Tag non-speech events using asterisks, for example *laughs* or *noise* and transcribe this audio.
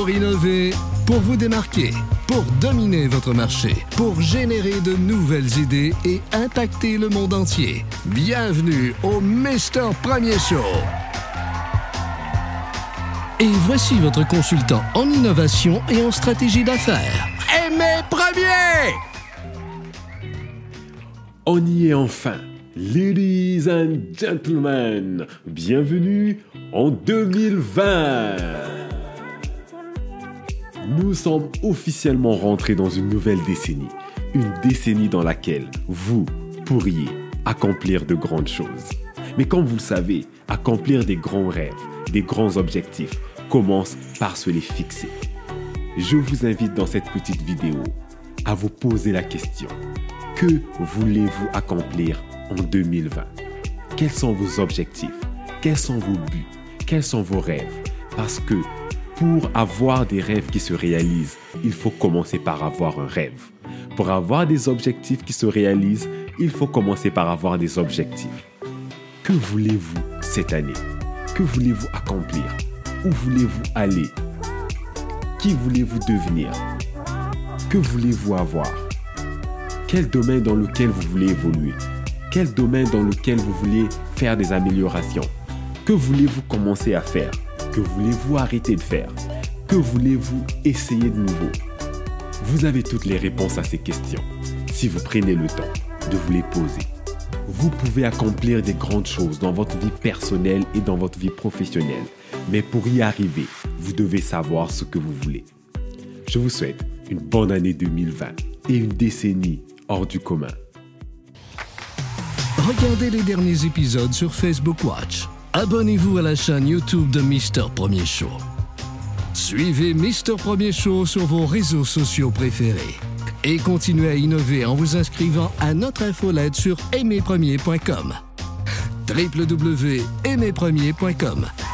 Pour innover, pour vous démarquer, pour dominer votre marché, pour générer de nouvelles idées et impacter le monde entier. Bienvenue au Mister Premier Show. Et voici votre consultant en innovation et en stratégie d'affaires. Aimé Premier! On y est enfin. Ladies and gentlemen, bienvenue en 2020. Nous sommes officiellement rentrés dans une nouvelle décennie. Une décennie dans laquelle vous pourriez accomplir de grandes choses. Mais comme vous le savez, accomplir des grands rêves, des grands objectifs, commence par se les fixer. Je vous invite dans cette petite vidéo à vous poser la question. Que voulez-vous accomplir en 2020 Quels sont vos objectifs? Quels sont vos buts? Quels sont vos rêves? Parce que pour avoir des rêves qui se réalisent, il faut commencer par avoir un rêve. Pour avoir des objectifs qui se réalisent, il faut commencer par avoir des objectifs. Que voulez-vous cette année? Que voulez-vous accomplir? Où voulez-vous aller? Qui voulez-vous devenir? Que voulez-vous avoir? Quel domaine dans lequel vous voulez évoluer? Quel domaine dans lequel vous voulez faire des améliorations? Que voulez-vous commencer à faire? Que voulez-vous arrêter de faire? Que voulez-vous essayer de nouveau? Vous avez toutes les réponses à ces questions si vous prenez le temps de vous les poser. Vous pouvez accomplir des grandes choses dans votre vie personnelle et dans votre vie professionnelle. Mais pour y arriver, vous devez savoir ce que vous voulez. Je vous souhaite une bonne année 2020 et une décennie hors du commun. Regardez les derniers épisodes sur Facebook Watch. Abonnez-vous à la chaîne YouTube de Mister Premier Show. Suivez Mister Premier Show sur vos réseaux sociaux préférés. Et continuez à innover en vous inscrivant à notre infolette sur aimerpremier.com. *laughs*